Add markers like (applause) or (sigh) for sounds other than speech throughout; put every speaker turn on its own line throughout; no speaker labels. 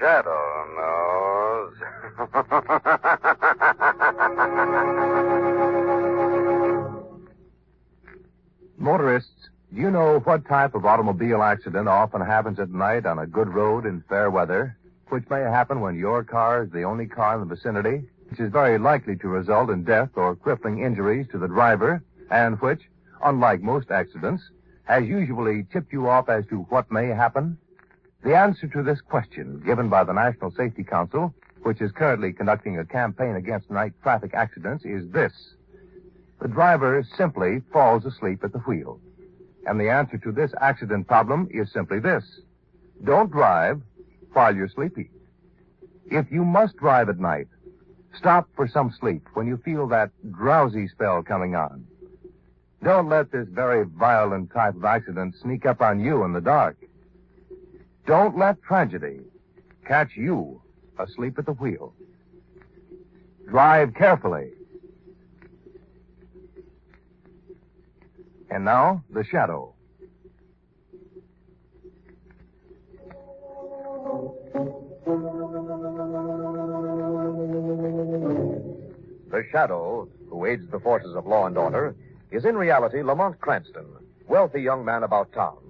shadow knows.
Motorists, do you know what type of automobile accident often happens at night on a good road in fair weather, which may happen when your car is the only car in the vicinity, which is very likely to result in death or crippling injuries to the driver, and which, unlike most accidents, has usually tipped you off as to what may happen? The answer to this question, given by the National Safety Council, which is currently conducting a campaign against night traffic accidents, is this. The driver simply falls asleep at the wheel. And the answer to this accident problem is simply this. Don't drive while you're sleepy. If you must drive at night, stop for some sleep when you feel that drowsy spell coming on. Don't let this very violent type of accident sneak up on you in the dark. Don't let tragedy catch you asleep at the wheel. Drive carefully. And now, the shadow.
The Shadow, who aids the forces of law and order, is in reality Lamont Cranston, wealthy young man about town.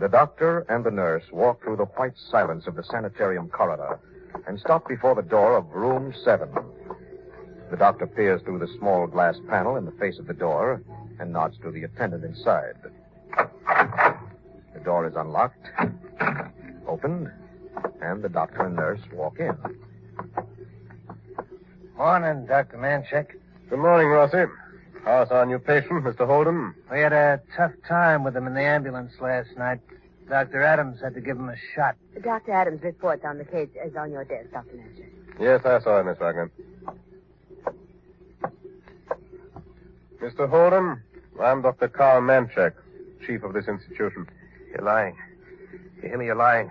The doctor and the nurse walk through the white silence of the sanitarium corridor and stop before the door of room seven. The doctor peers through the small glass panel in the face of the door and nods to the attendant inside. The door is unlocked, opened, and the doctor and nurse walk in.
Morning, Dr. Manchek.
Good morning, Rossi. How's our new patient, Mr. Holden?
We had a tough time with him in the ambulance last night. Dr. Adams had to give him a shot.
Uh, Dr. Adams' report on the case is on your desk, Dr. Manchek.
Yes, I saw it, Miss Wagner. Mr. Holden, I'm Dr. Carl Manchek, chief of this institution.
You're lying. You hear me? You're lying.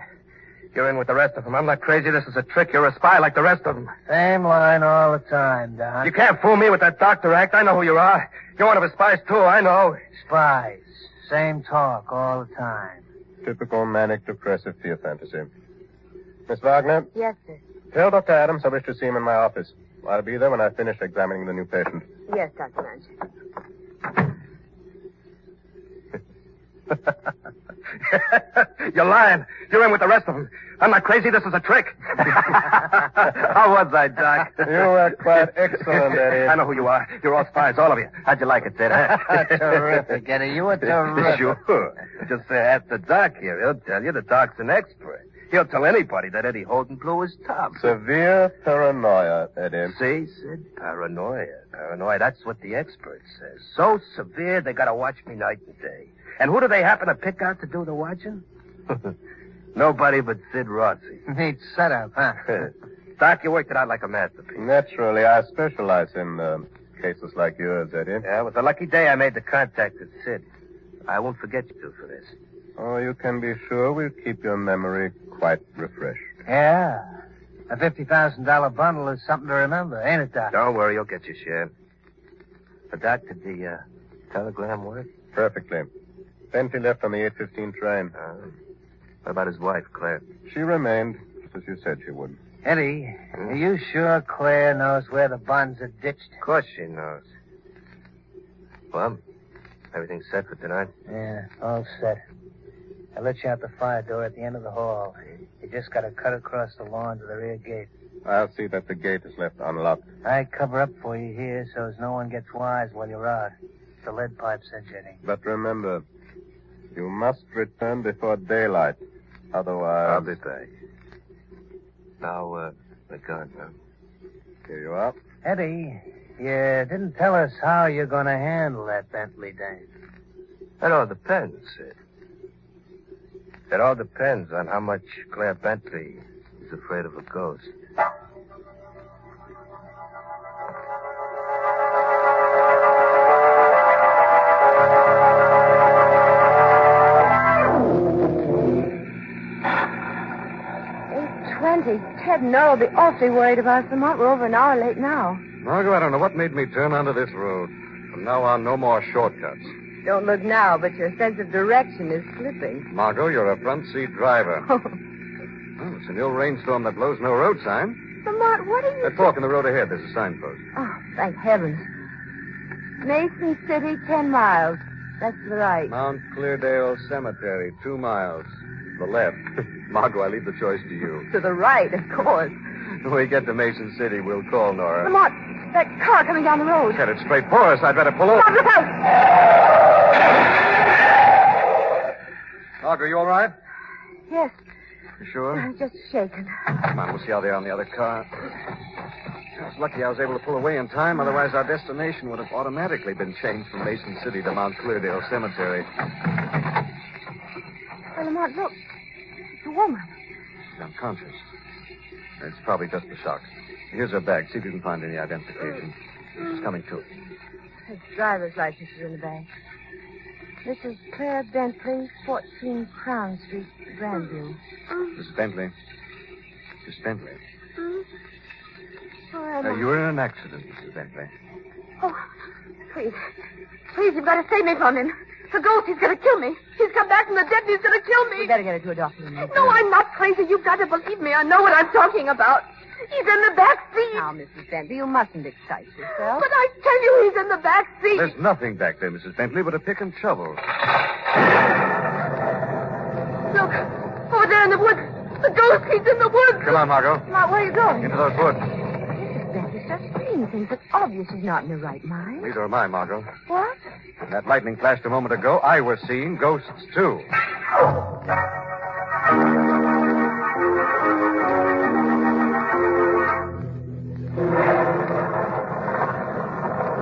You're in with the rest of them. I'm not crazy. This is a trick. You're a spy like the rest of them.
Same line all the time, Doc.
You can't fool me with that doctor act. I know who you are. You're one of his spies, too. I know.
Spies. Same talk all the time.
Typical manic depressive fear fantasy. Miss Wagner,
Yes, sir.
tell Dr. Adams I wish to see him in my office. I'll be there when I finish examining the new patient.
Yes, Dr. Manchek. (laughs) (laughs)
You're lying. You're in with the rest of them. I'm not crazy. This is a trick. (laughs) How was I, Doc?
You were quite excellent, (laughs) Eddie.
I know who you are. You're all spies, all of you. How'd you like it, Ted? huh?
terrific, Eddie. You were terrific.
Sure. Just uh, ask the doc here. He'll tell you the doc's an expert. He'll tell anybody that Eddie Holden blew his top.
Severe paranoia, Eddie.
See, Sid? Paranoia. Paranoia. That's what the expert says. So severe, they gotta watch me night and day. And who do they happen to pick out to do the watching? (laughs) Nobody but Sid Rossi.
Neat setup, huh? (laughs)
Doc, you worked it out like a masterpiece.
Naturally, I specialize in uh, cases like yours, Eddie.
Yeah, it was a lucky day I made the contact with Sid. I won't forget you two for this.
Oh, you can be sure we'll keep your memory quite refreshed.
Yeah. A $50,000 bundle is something to remember, ain't it, Doc?
Don't worry, you'll get your share. But, Doc, did the uh, telegram work?
Perfectly. Bentley left on the 8.15 train.
Uh, what about his wife, Claire?
She remained, just as you said she would.
Eddie, are you sure Claire knows where the bonds are ditched?
Of course she knows. Well, everything's set for tonight.
Yeah, all set. I let you out the fire door at the end of the hall. You just got to cut across the lawn to the rear gate.
I'll see that the gate is left unlocked.
I cover up for you here so as no one gets wise while you're out. The lead pipe said, Jenny.
But remember, you must return before daylight. Otherwise...
I'll be back. Now, uh, the gun, huh?
Here you are.
Eddie, you didn't tell us how you're going to handle that Bentley dame.
That all depends, Sid. It all depends on how much Claire Bentley is afraid of a ghost.
And Noel will be awfully worried about us, Lamont. We're over an hour late now.
Margot, I don't know what made me turn onto this road. From now on, no more shortcuts.
Don't look now, but your sense of direction is slipping.
Margot, you're a front seat driver. (laughs) Oh. Well, it's an ill rainstorm that blows no road sign.
Lamont, what are you...
That fork in the road ahead, there's a signpost.
Oh, thank heavens. Mason City, ten miles. That's the right.
Mount Cleardale Cemetery, two miles. The left. (laughs) Margot, I leave the choice to you.
To the right, of course.
When we get to Mason City, we'll call Nora.
Lamont, that car coming down the road.
Headed straight for us. I'd better pull over.
Lamont, look out!
Margot, you all right?
Yes,
You sure?
I'm just shaken.
Come on, we'll see how they are in the other car. It's lucky I was able to pull away in time, otherwise our destination would have automatically been changed from Mason City to Mount Cleardale Cemetery.
Well, Lamont, look. Woman.
She's unconscious. It's probably just a shock. Here's her bag. See if you can find any identification. She's coming to.
Her driver's license is in the bag. Mrs. Claire Bentley, 14 Crown Street, Grandview.
Mrs. Bentley. Mrs. Bentley.
Oh,
Uh, you were in an accident, Mrs. Bentley.
Oh, please. Please, you've got to save me from him. The ghost, he's going to kill me. He's come back from the dead and he's going to kill me.
We better get her to a doctor. Lamont.
No, I'm not crazy. You've got to believe me. I know what I'm talking about. He's in the back seat.
Now, Mrs. Bentley, you mustn't excite yourself.
But I tell you, he's in the back seat.
There's nothing back there, Mrs. Bentley, but a pick and shovel.
Look, oh, over there in the woods. The ghost, he's in the woods.
Come on, Margot.
Now, where are you going?
Into those woods.
Things. It's obvious she's not in her right mind.
Neither am I, Margot.
What?
When that lightning flashed a moment ago, I was seeing ghosts, too.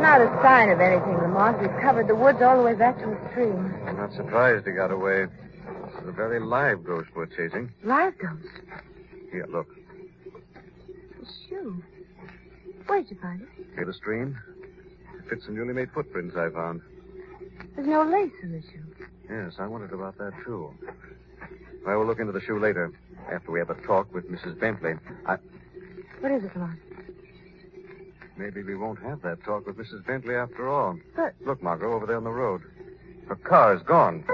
Not a sign of anything, Lamont. We've covered the woods all the way back to the stream.
I'm not surprised he got away. This is a very live ghost we're chasing.
Live ghost.
Here, look.
The shoe. Where'd you find it?
Near the stream. It fits some newly made footprints I found.
There's no lace in the shoe.
Yes, I wondered about that, too. I will look into the shoe later, after we have a talk with Mrs. Bentley. I...
What is it, Lamont?
Maybe we won't have that talk with Mrs. Bentley after all.
But
Look, Margot, over there on the road. Her car is gone.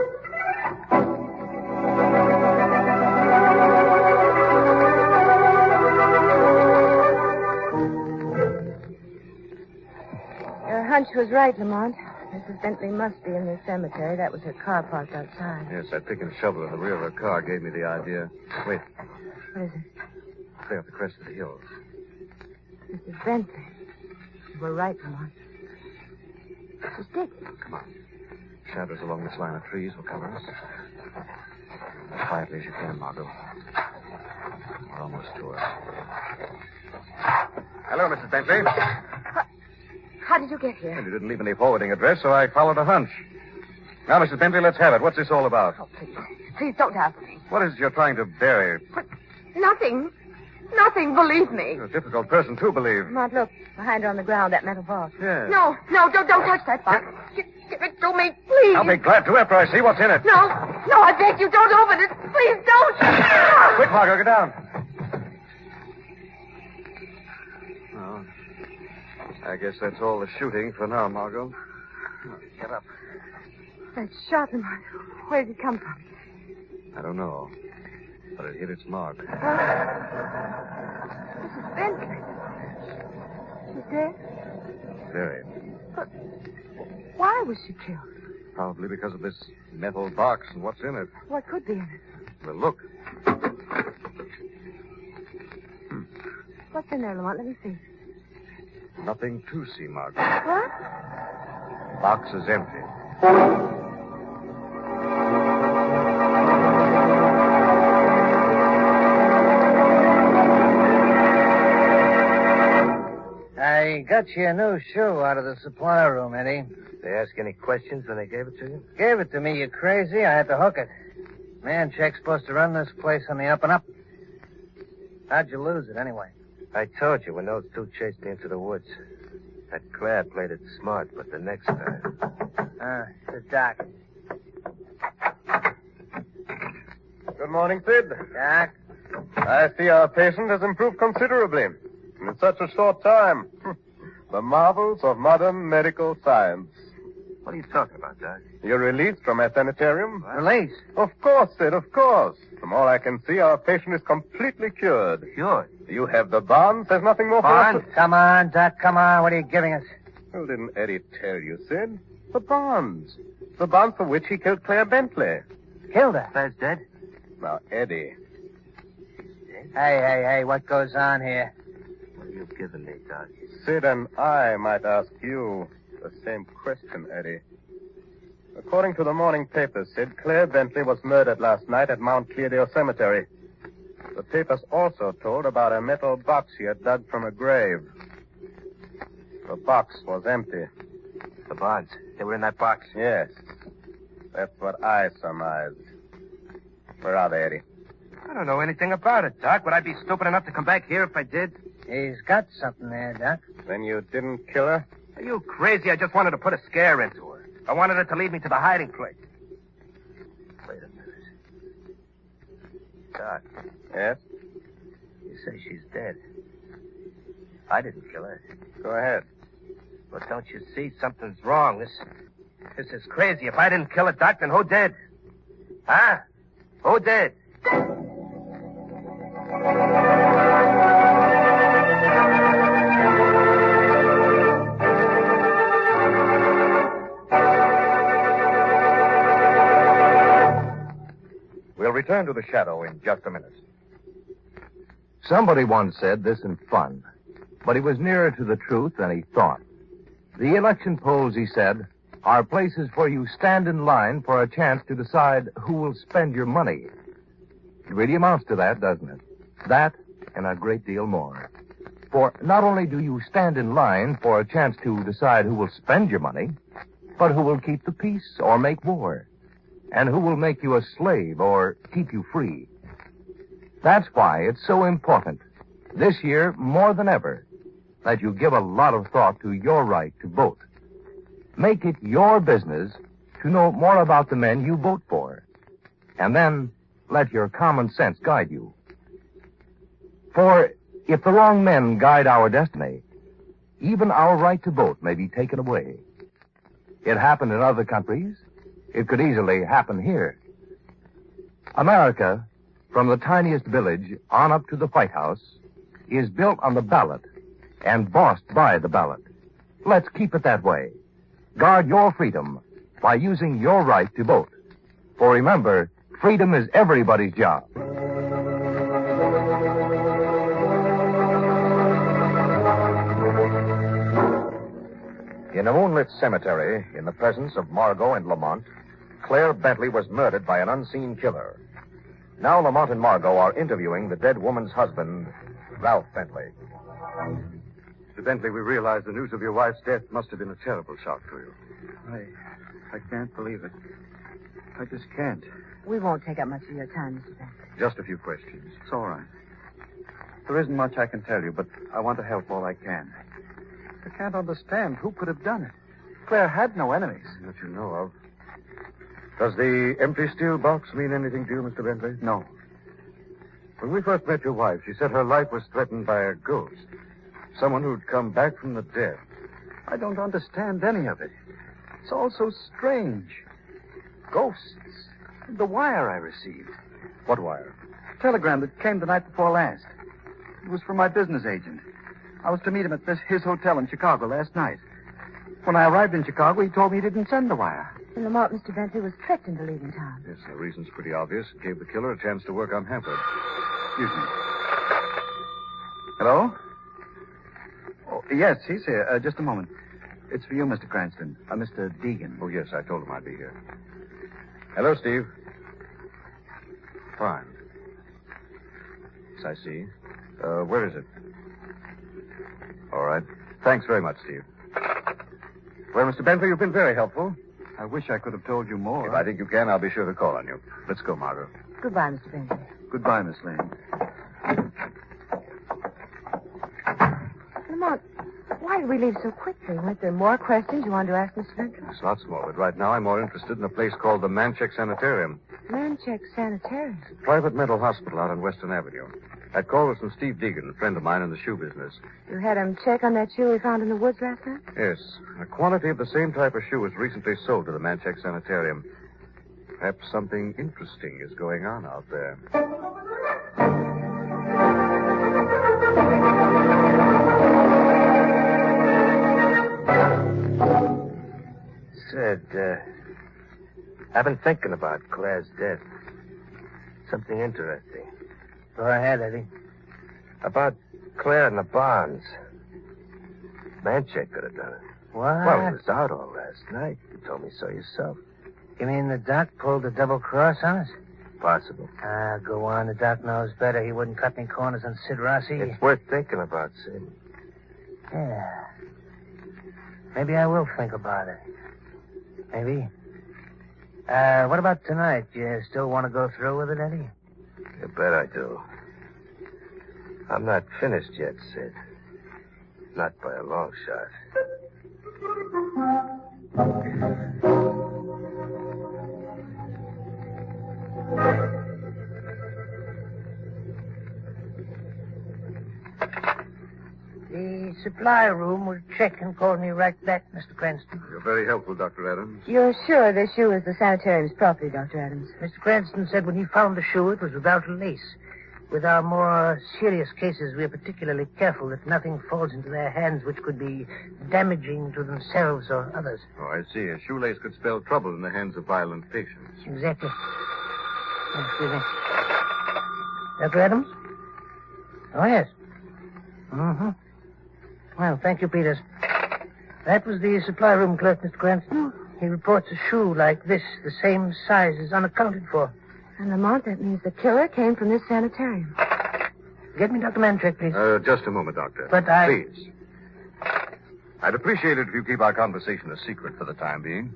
Your hunch was right, Lamont. Mrs. Bentley must be in the cemetery. That was her car parked outside.
Yes, that pick and shovel in the rear of her car gave me the idea. Wait,
What is it?
clear up the crest of the hills.
Mrs. Bentley. You were right, Lamont. She's dead.
Come on. Shadows along this line of trees will cover us. As quietly as you can, Margot. We're almost to her. Hello, Mrs. Bentley.
How did you get here?
You didn't leave any forwarding address, so I followed a hunch. Now, Mrs. Bentley, let's have it. What's this all about?
Oh, please. Please don't ask me.
What is it you're trying to bury?
Nothing. Nothing, believe me.
You're a difficult person to believe.
Lamont, look. Behind her on the ground, that metal box.
Yes.
No, no, don't, don't touch that box. Give, give it to me, please.
I'll be glad to after I see what's in it.
No, no, I beg you, don't open it. Please don't.
Quick, Margot, get down. I guess that's all the shooting for now, Margot.
Get up.
That shot, Lamont. Where did it come from?
I don't know. But it hit its mark.
Mrs. Bentley. She's dead?
Very.
But why was she killed?
Probably because of this metal box and what's in it.
What could be in it?
Well, look.
What's in there, Lamont? Let me see.
Nothing to see, Margot.
What?
Box is empty.
I got you a new shoe out of the supply room, Eddie.
They ask any questions when they gave it to you?
Gave it to me, you crazy. I had to hook it. Manchek's supposed to run this place on the up and up. How'd you lose it, anyway?
I told you when those two chased me into the woods. That Claire played it smart, but the next time.
Uh, the doc.
Good morning, Sid.
Doc?
I see our patient has improved considerably. In such a short time. (laughs) the marvels of modern medical science.
What are you talking about, Doc?
You're released from a sanitarium?
Release?
Of course, Sid, of course. From all I can see, our patient is completely cured.
Cured?
You have the bonds. There's nothing more for
Bond?
us to...
Come on, Doc, come on. What are you giving us?
Well, didn't Eddie tell you, Sid? The bonds. The bonds for which he killed Claire Bentley.
Killed her.
Claire's dead?
Now, Eddie.
Hey, hey, hey, what goes on here?
What are you giving me, Doc?
Sid and I might ask you the same question, Eddie. According to the morning papers, Sid, Claire Bentley was murdered last night at Mount Cleardale Cemetery. The papers also told about a metal box he had dug from a grave. The box was empty.
The bonds. They were in that box.
Yes. That's what I surmised. Where are they, Eddie?
I don't know anything about it, Doc. Would I be stupid enough to come back here if I did?
He's got something there, Doc.
Then you didn't kill her?
Are you crazy? I just wanted to put a scare into her. I wanted her to lead me to the hiding place. Wait a minute. Doc,
Yes?
you say she's dead. I didn't kill her.
Go ahead.
But don't you see something's wrong? This this is crazy. If I didn't kill her, Doc, then who did? Huh? Who did?
Return to the shadow in just a minute.
Somebody once said this in fun, but he was nearer to the truth than he thought. The election polls, he said, are places where you stand in line for a chance to decide who will spend your money. It really amounts to that, doesn't it? That and a great deal more. For not only do you stand in line for a chance to decide who will spend your money, but who will keep the peace or make war, and who will make you a slave or keep you free. That's why it's so important, this year more than ever, that you give a lot of thought to your right to vote. Make it your business to know more about the men you vote for. And then let your common sense guide you. For if the wrong men guide our destiny, even our right to vote may be taken away. It happened in other countries. It could easily happen here. America, from the tiniest village on up to the White House, is built on the ballot and bossed by the ballot. Let's keep it that way. Guard your freedom by using your right to vote. For remember, freedom is everybody's job.
In a moonlit cemetery, in the presence of Margot and Lamont, Claire Bentley was murdered by an unseen killer. Now Lamont and Margot are interviewing the dead woman's husband, Ralph Bentley.
Mr. Bentley, we realize the news of your wife's death must have been a terrible shock to you.
I, I can't believe it. I just can't.
We won't take up much of your time, Mr. Bentley.
Just a few questions.
It's all right. There isn't much I can tell you, but I want to help all I can. I can't understand who could have done it. Claire had no enemies.
That you know of. Does the empty steel box mean anything to you, Mr. Bentley?
No.
When we first met your wife, she said her life was threatened by a ghost. Someone who'd come back from the dead.
I don't understand any of it. It's all so strange. Ghosts. The wire I received.
What wire?
A Telegram that came the night before last. It was from my business agent. I was to meet him at this his hotel in Chicago last night. When I arrived in Chicago, he told me he didn't send the wire.
And Lamont, Mr. Bentley was tricked into leaving town.
Yes, the reason's pretty obvious. It gave the killer a chance to work unhampered.
Excuse me. Hello? Oh, yes, he's here. Uh, just a moment. It's for you, Mr. Cranston. Uh, Mr. Deegan.
Oh, yes, I told him I'd be here. Hello, Steve. Fine. Yes, I see. Uh, where is it? All right. Thanks very much, Steve. Well, Mr. Bentley, you've been very helpful.
I wish I could have told you more.
If I think you can, I'll be sure to call on you. Let's go, Margot.
Goodbye, Mr. Bentley.
Goodbye, Miss Lane.
Lamont, why did we leave so quickly? Weren't there more questions you wanted to ask Mr. Bentley?
There's lots more, but right now I'm more interested in a place called the Manchek Sanitarium.
Manchek Sanitarium.
Private mental hospital out on Western Avenue. That call was from Steve Deegan, a friend of mine in the shoe business.
You had him check on that shoe we found in the woods last night?
Yes. A quantity of the same type of shoe was recently sold to the Manchek Sanitarium. Perhaps something interesting is going on out there.
Said, uh, I've been thinking about Claire's death. Something interesting.
Go ahead, Eddie.
About Claire and the bonds. Manchek could have done it.
What?
Well, he was out all last night. You told me so yourself.
You mean the doc pulled a double cross on us?
Possible.
Ah, go on. The doc knows better. He wouldn't cut any corners on Sid Rossi.
It's worth thinking about, Sid.
Yeah. Maybe I will think about it. Maybe. Uh, what about tonight? You still want to go through with it, Eddie?
You bet I do. I'm not finished yet, Sid. Not by a long shot.
The supply room will check and call me right back, Mr. Cranston.
You're very helpful, Dr. Adams.
You're sure this shoe is the sanitarium's property, Dr. Adams?
Mr. Cranston said when he found the shoe, it was without a lace. With our more serious cases, we are particularly careful that nothing falls into their hands which could be damaging to themselves or others.
Oh, I see. A shoelace could spell trouble in the hands of violent patients.
Exactly. Excuse me. Dr. Adams? Oh, yes. Mm-hmm. Well, thank you, Peters. That was the supply room clerk, Mr. Cranston. He reports a shoe like this, the same size, is unaccounted for.
And Lamont, that means the killer came from this sanitarium.
Get me Dr. Manchek, please.
Uh, just a moment, Doctor.
But I-
Please. I'd appreciate it if you keep our conversation a secret for the time being.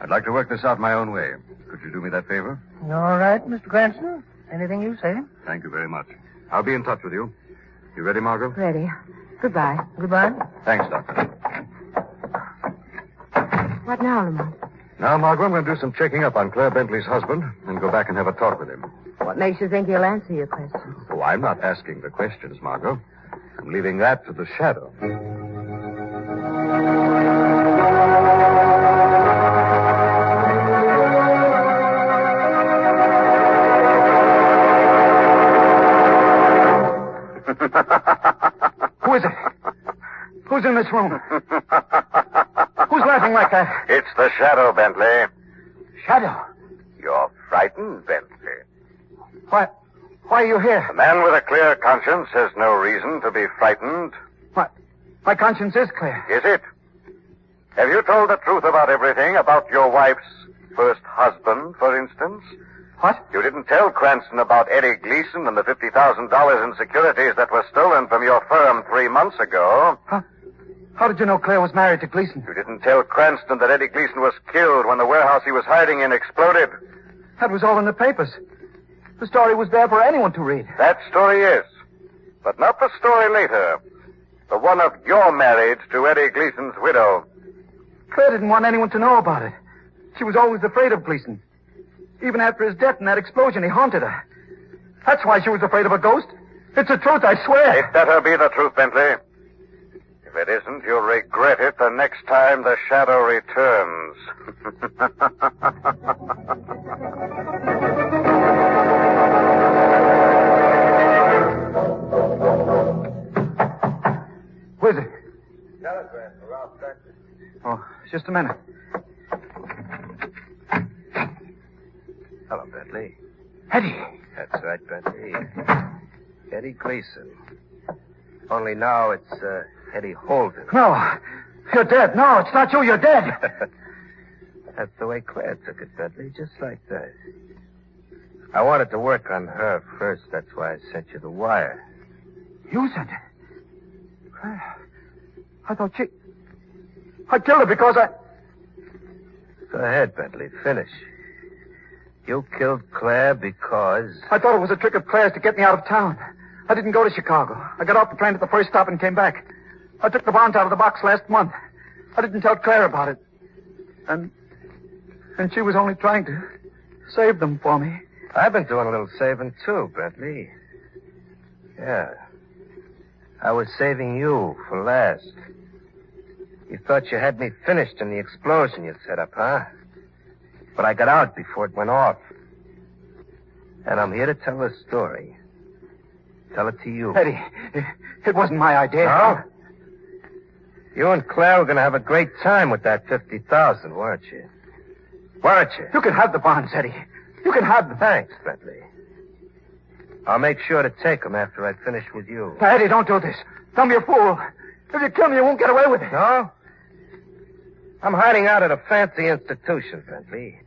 I'd like to work this out my own way. Could you do me that favor?
All right, Mr. Cranston. Anything you say.
Thank you very much. I'll be in touch with you. You ready, Margot?
Ready. Goodbye.
Goodbye.
Thanks, Doctor.
What now, Lamont?
Now, Margot, I'm going to do some checking up on Claire Bentley's husband and go back and have a talk with him.
What makes you think he'll answer your questions?
Oh, I'm not asking the questions, Margot. I'm leaving that to the shadow. (laughs)
Who is it? Who's in this room? Who's laughing like that?
It's the shadow, Bentley.
Shadow.
You're frightened, Bentley.
Why, why are you here?
A man with a clear conscience has no reason to be frightened,
What? My conscience is clear.
is it? Have you told the truth about everything? About your wife's first husband, for instance?
What?
You didn't tell Cranston about Eddie Gleason and the $50,000 in securities that were stolen from your firm three months ago.
How did you know Claire was married to Gleason?
You didn't tell Cranston that Eddie Gleason was killed when the warehouse he was hiding in exploded.
That was all in the papers. The story was there for anyone to read.
That story is. But not the story later. The one of your marriage to Eddie Gleason's widow.
Claire didn't want anyone to know about it. She was always afraid of Gleason. Even after his death and that explosion, he haunted her. That's why she was afraid of a ghost. It's the truth, I swear.
It better be the truth, Bentley. If it isn't, you'll regret it the next next time the shadow returns. (laughs)
Who is it?
Telegram for Ralph Bentley.
Oh, just a minute.
Hello, Bentley.
Eddie.
That's right, Bentley. Eddie Gleason. Only now it's uh, Eddie Holden.
No. You're dead. No, it's not you. You're dead. (laughs)
That's the way Claire took it, Bentley, just like that. I wanted to work on her first. That's why I sent you the wire.
You sent it. Claire. I thought she. I killed her because I.
Go ahead, Bentley. Finish. You killed Claire because.
I thought it was a trick of Claire's to get me out of town. I didn't go to Chicago. I got off the plane at the first stop and came back. I took the bonds out of the box last month. I didn't tell Claire about it. And. And she was only trying to save them for me.
I've been doing a little saving too, Bentley. Yeah. I was saving you for last. You thought you had me finished in the explosion you set up, huh? But I got out before it went off. And I'm here to tell the story. Tell it to you.
Eddie, it, it wasn't my idea.
No? You and Claire were going to have a great time with that 50000 weren't you? Weren't you?
You can have the bonds, Eddie. You can have them.
Thanks, Bentley. I'll make sure to take them after I finish with you.
Now, Eddie, don't do this. Don't be a fool. If you kill me, you won't get away with it.
No? I'm hiding out at a fancy institution, Bentley.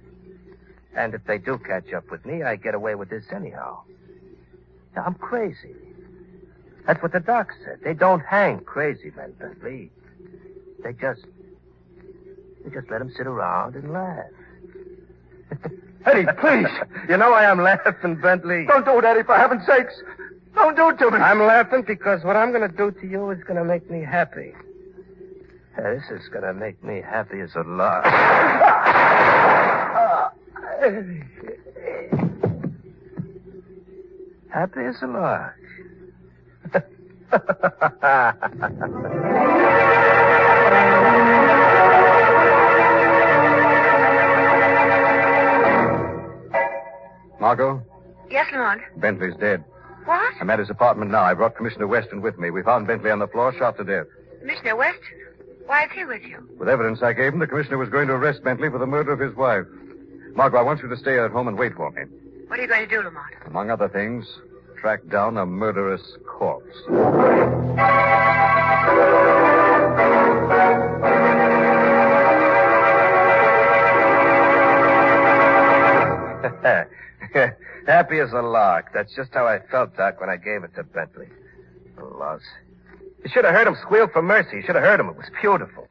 And if they do catch up with me, I get away with this anyhow. Now, I'm crazy. That's what the doc said. They don't hang crazy men, Bentley. They just. They just let them sit around and laugh. (laughs)
Eddie, please.
you know I'm laughing, Bentley?
Don't do it, Eddie, for heaven's sakes. Don't do it to me.
I'm laughing because what I'm going to do to you is going to make me happy. Yeah, this is going to make me happy as a lark. (laughs) happy as a lark. (laughs)
Margot,
Yes, Lamont.
Bentley's dead.
What?
I'm at his apartment now. I brought Commissioner Weston with me. We found Bentley on the floor, shot to death.
Commissioner Weston. Why is he with you?
With evidence I gave him, the commissioner was going to arrest Bentley for the murder of his wife. Margot, I want you to stay at home and wait for me.
What are you going to do, Lamont?
Among other things, track down a murderous corpse. (laughs) (laughs)
Happy as a lark. That's just how I felt, Doc, when I gave it to Bentley. Oh, the louse. You should have heard him squeal for mercy. You should have heard him. It was beautiful.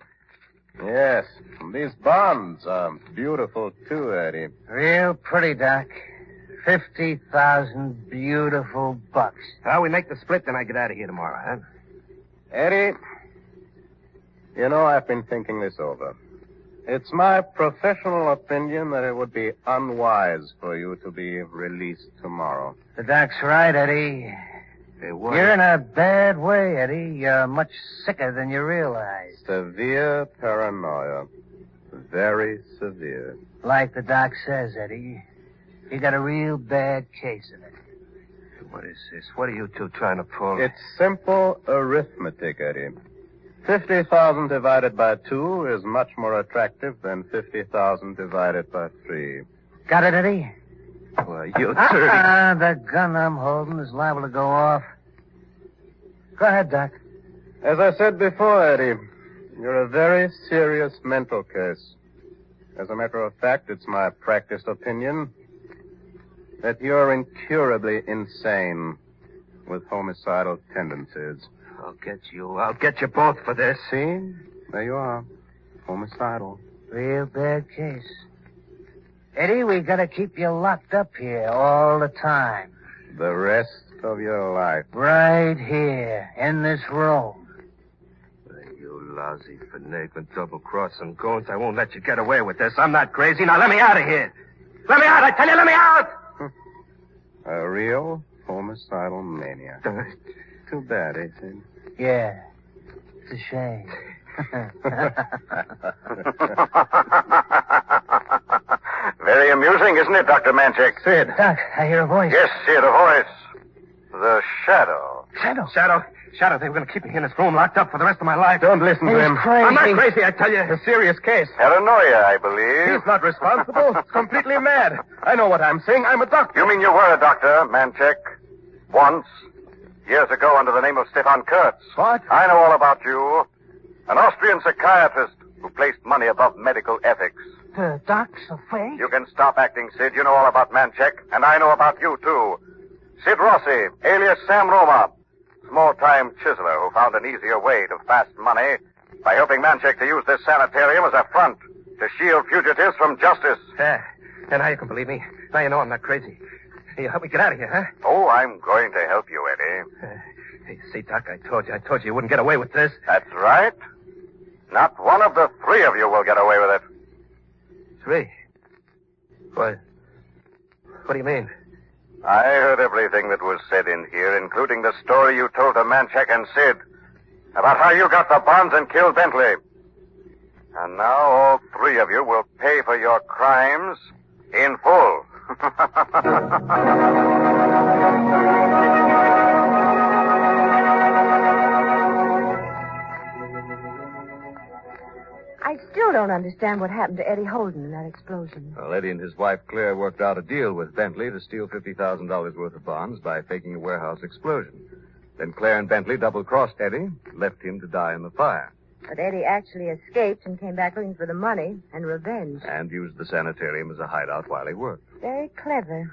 Yes. These bonds are beautiful, too, Eddie.
Real pretty, Doc. Fifty thousand beautiful bucks.
How we make the split, then I get out of here tomorrow, huh?
Eddie, you know, I've been thinking this over. It's my professional opinion that it would be unwise for you to be released tomorrow.
The Doc's right, Eddie.
They would.
You're in a bad way, Eddie. You're much sicker than you realize.
Severe paranoia. Very severe.
Like the Doc says, Eddie. You got a real bad case of it.
What is this? What are you two trying to pull?
It's simple arithmetic, Eddie. 50,000 divided by 2 is much more attractive than 50,000 divided by 3.
Got it, Eddie?
Well, you
Ah,
dirty.
ah, the gun I'm holding is liable to go off. Go ahead, Doc.
As I said before, Eddie, you're a very serious mental case. As a matter of fact, it's my practiced opinion that you're incurably insane with homicidal tendencies.
I'll get you. I'll get you both for this.
See? There you are. Homicidal.
Real bad case. Eddie, we gotta keep you locked up here all the time.
The rest of your life.
Right here, in this room.
You lousy, finagling, double-crossing goons. I won't let you get away with this. I'm not crazy. Now let me out of here. Let me out. I tell you, let me out. (laughs)
A real homicidal maniac. Too bad, eh, Sid?
Yeah. It's a shame. (laughs)
Very amusing, isn't it, Dr. Manchek?
Sid.
Doc, I hear a voice.
Yes, Sid, a voice. The shadow.
Shadow.
Shadow. Shadow, they were going to keep me in this room locked up for the rest of my life. Don't listen
He's
to him.
crazy.
I'm not crazy, I tell you. It's a serious case.
Paranoia, I believe.
He's not responsible. He's completely mad. I know what I'm saying. I'm a doctor.
You mean you were a doctor, Manchek? Once? Years ago under the name of Stefan Kurtz.
What?
I know all about you. An Austrian psychiatrist who placed money above medical ethics.
The doc's afraid?
You can stop acting, Sid. You know all about Manchek, and I know about you, too. Sid Rossi, alias Sam Roma, small-time chiseler who found an easier way to fast money by helping Manchek to use this sanitarium as a front to shield fugitives from justice.
Yeah. And now you can believe me. Now you know I'm not crazy. Hey, help me get out of here, huh?
Oh, I'm going to help you, Eddie. (laughs)
Hey, see, Doc, I told you. I told you you wouldn't get away with this.
That's right. Not one of the three of you will get away with it.
Three. What? What do you mean?
I heard everything that was said in here, including the story you told to Manchek and Sid about how you got the bonds and killed Bentley. And now all three of you will pay for your crimes in full.
I still don't understand what happened to Eddie Holden in that explosion.
Well, Eddie and his wife Claire worked out a deal with Bentley to steal $50,000 worth of bonds by faking a warehouse explosion. Then Claire and Bentley double-crossed Eddie, left him to die in the fire,
But Eddie actually escaped and came back looking for the money and revenge.
and used the sanitarium as a hideout while he worked.
Very clever.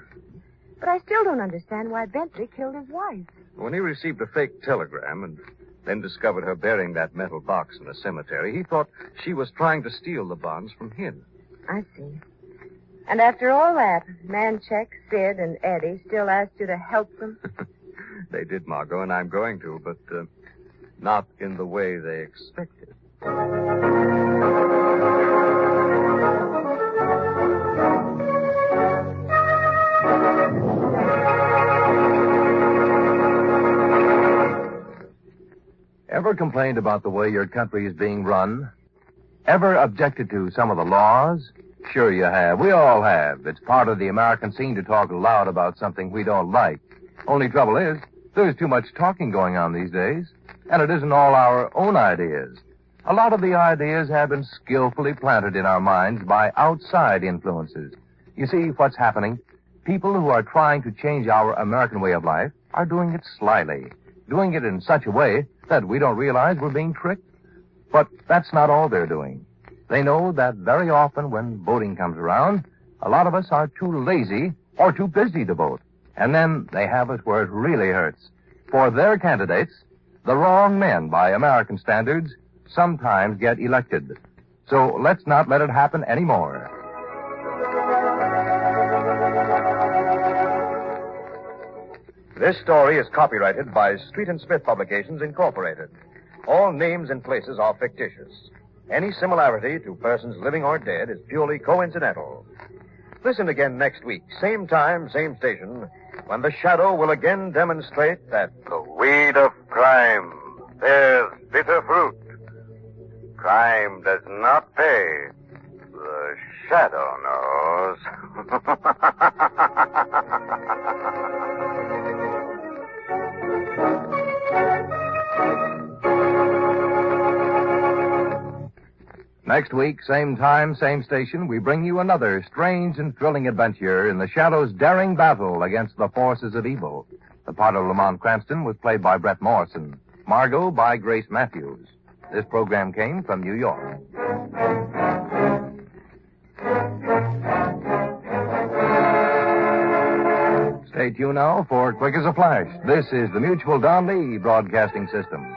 But I still don't understand why Bentley killed his wife.
When he received a fake telegram and then discovered her bearing that metal box in the cemetery, he thought she was trying to steal the bonds from him.
I see. And after all that, Manchek, Sid, and Eddie still asked you to help them? (laughs)
They did, Margot, and I'm going to, but uh, not in the way they expected.
Ever complained about the way your country is being run? Ever objected to some of the laws? Sure you have. We all have. It's part of the American scene to talk loud about something we don't like. Only trouble is, there's too much talking going on these days. And it isn't all our own ideas. A lot of the ideas have been skillfully planted in our minds by outside influences. You see, what's happening? People who are trying to change our American way of life are doing it slyly, doing it in such a way that we don't realize we're being tricked. But that's not all they're doing. They know that very often when voting comes around, a lot of us are too lazy or too busy to vote. And then they have us where it really hurts. For their candidates, the wrong men by American standards, sometimes get elected. So let's not let it happen anymore.
This story is copyrighted by Street and Smith Publications, Incorporated. All names and places are fictitious. Any similarity to persons living or dead is purely coincidental. Listen again next week, same time, same station, when the shadow will again demonstrate that
The weed of crime bears bitter fruit. Crime does not pay. The shadow knows. (laughs)
Next week, same time, same station, we bring you another strange and thrilling adventure in the Shadow's daring battle against the forces of evil. The part of Lamont Cranston was played by Bret Morrison. Margot by Grace Matthews. This program came from New York. Stay tuned now for Quick as a Flash. This is the Mutual Don Lee Broadcasting System.